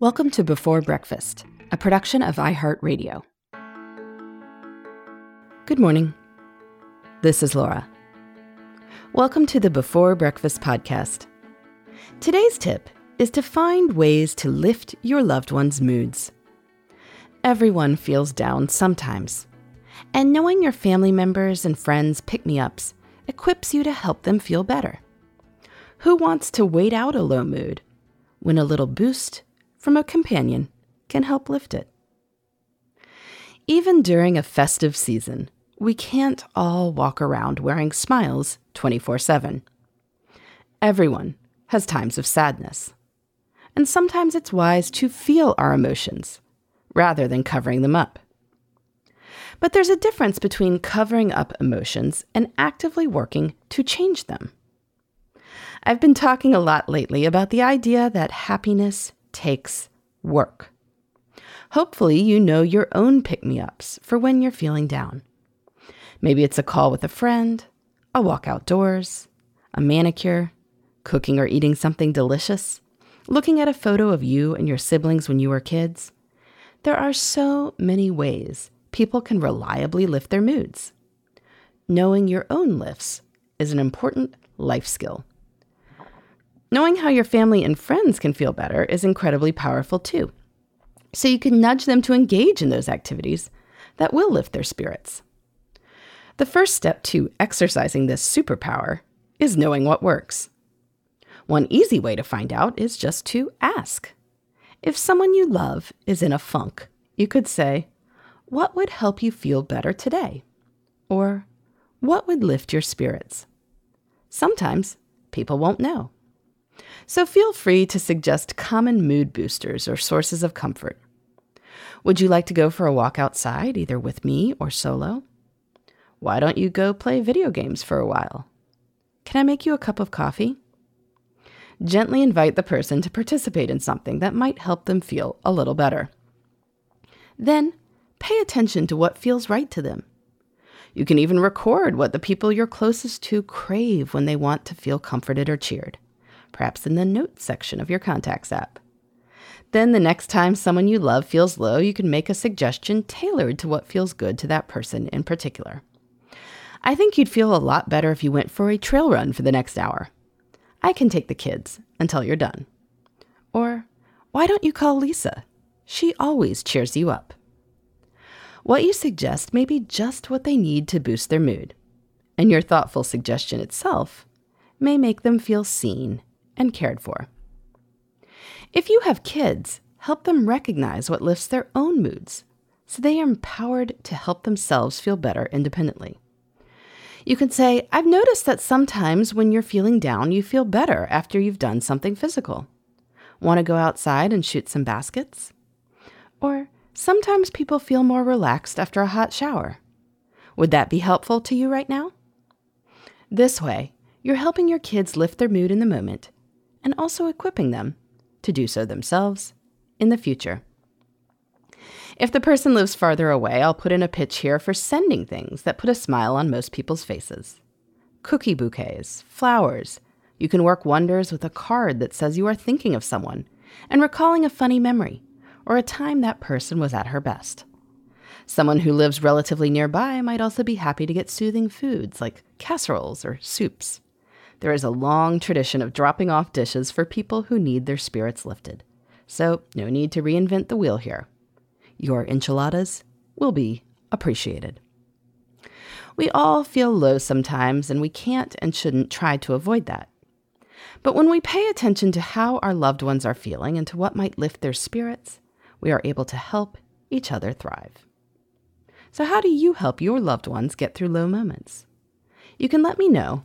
Welcome to Before Breakfast, a production of iHeartRadio. Good morning. This is Laura. Welcome to the Before Breakfast podcast. Today's tip is to find ways to lift your loved one's moods. Everyone feels down sometimes, and knowing your family members and friends' pick me ups equips you to help them feel better. Who wants to wait out a low mood when a little boost from a companion can help lift it. Even during a festive season, we can't all walk around wearing smiles 24 7. Everyone has times of sadness. And sometimes it's wise to feel our emotions rather than covering them up. But there's a difference between covering up emotions and actively working to change them. I've been talking a lot lately about the idea that happiness takes work. Hopefully, you know your own pick me ups for when you're feeling down. Maybe it's a call with a friend, a walk outdoors, a manicure, cooking or eating something delicious, looking at a photo of you and your siblings when you were kids. There are so many ways people can reliably lift their moods. Knowing your own lifts is an important life skill. Knowing how your family and friends can feel better is incredibly powerful too. So you can nudge them to engage in those activities that will lift their spirits. The first step to exercising this superpower is knowing what works. One easy way to find out is just to ask. If someone you love is in a funk, you could say, What would help you feel better today? Or, What would lift your spirits? Sometimes people won't know. So feel free to suggest common mood boosters or sources of comfort. Would you like to go for a walk outside, either with me or solo? Why don't you go play video games for a while? Can I make you a cup of coffee? Gently invite the person to participate in something that might help them feel a little better. Then, pay attention to what feels right to them. You can even record what the people you're closest to crave when they want to feel comforted or cheered perhaps in the notes section of your contacts app. Then, the next time someone you love feels low, you can make a suggestion tailored to what feels good to that person in particular. I think you'd feel a lot better if you went for a trail run for the next hour. I can take the kids until you're done. Or, why don't you call Lisa? She always cheers you up. What you suggest may be just what they need to boost their mood, and your thoughtful suggestion itself may make them feel seen and cared for. If you have kids, help them recognize what lifts their own moods so they are empowered to help themselves feel better independently. You can say, I've noticed that sometimes when you're feeling down, you feel better after you've done something physical. Want to go outside and shoot some baskets? Or sometimes people feel more relaxed after a hot shower. Would that be helpful to you right now? This way, you're helping your kids lift their mood in the moment and also equipping them to do so themselves in the future. If the person lives farther away, I'll put in a pitch here for sending things that put a smile on most people's faces cookie bouquets, flowers. You can work wonders with a card that says you are thinking of someone and recalling a funny memory or a time that person was at her best. Someone who lives relatively nearby might also be happy to get soothing foods like casseroles or soups. There is a long tradition of dropping off dishes for people who need their spirits lifted. So, no need to reinvent the wheel here. Your enchiladas will be appreciated. We all feel low sometimes, and we can't and shouldn't try to avoid that. But when we pay attention to how our loved ones are feeling and to what might lift their spirits, we are able to help each other thrive. So, how do you help your loved ones get through low moments? You can let me know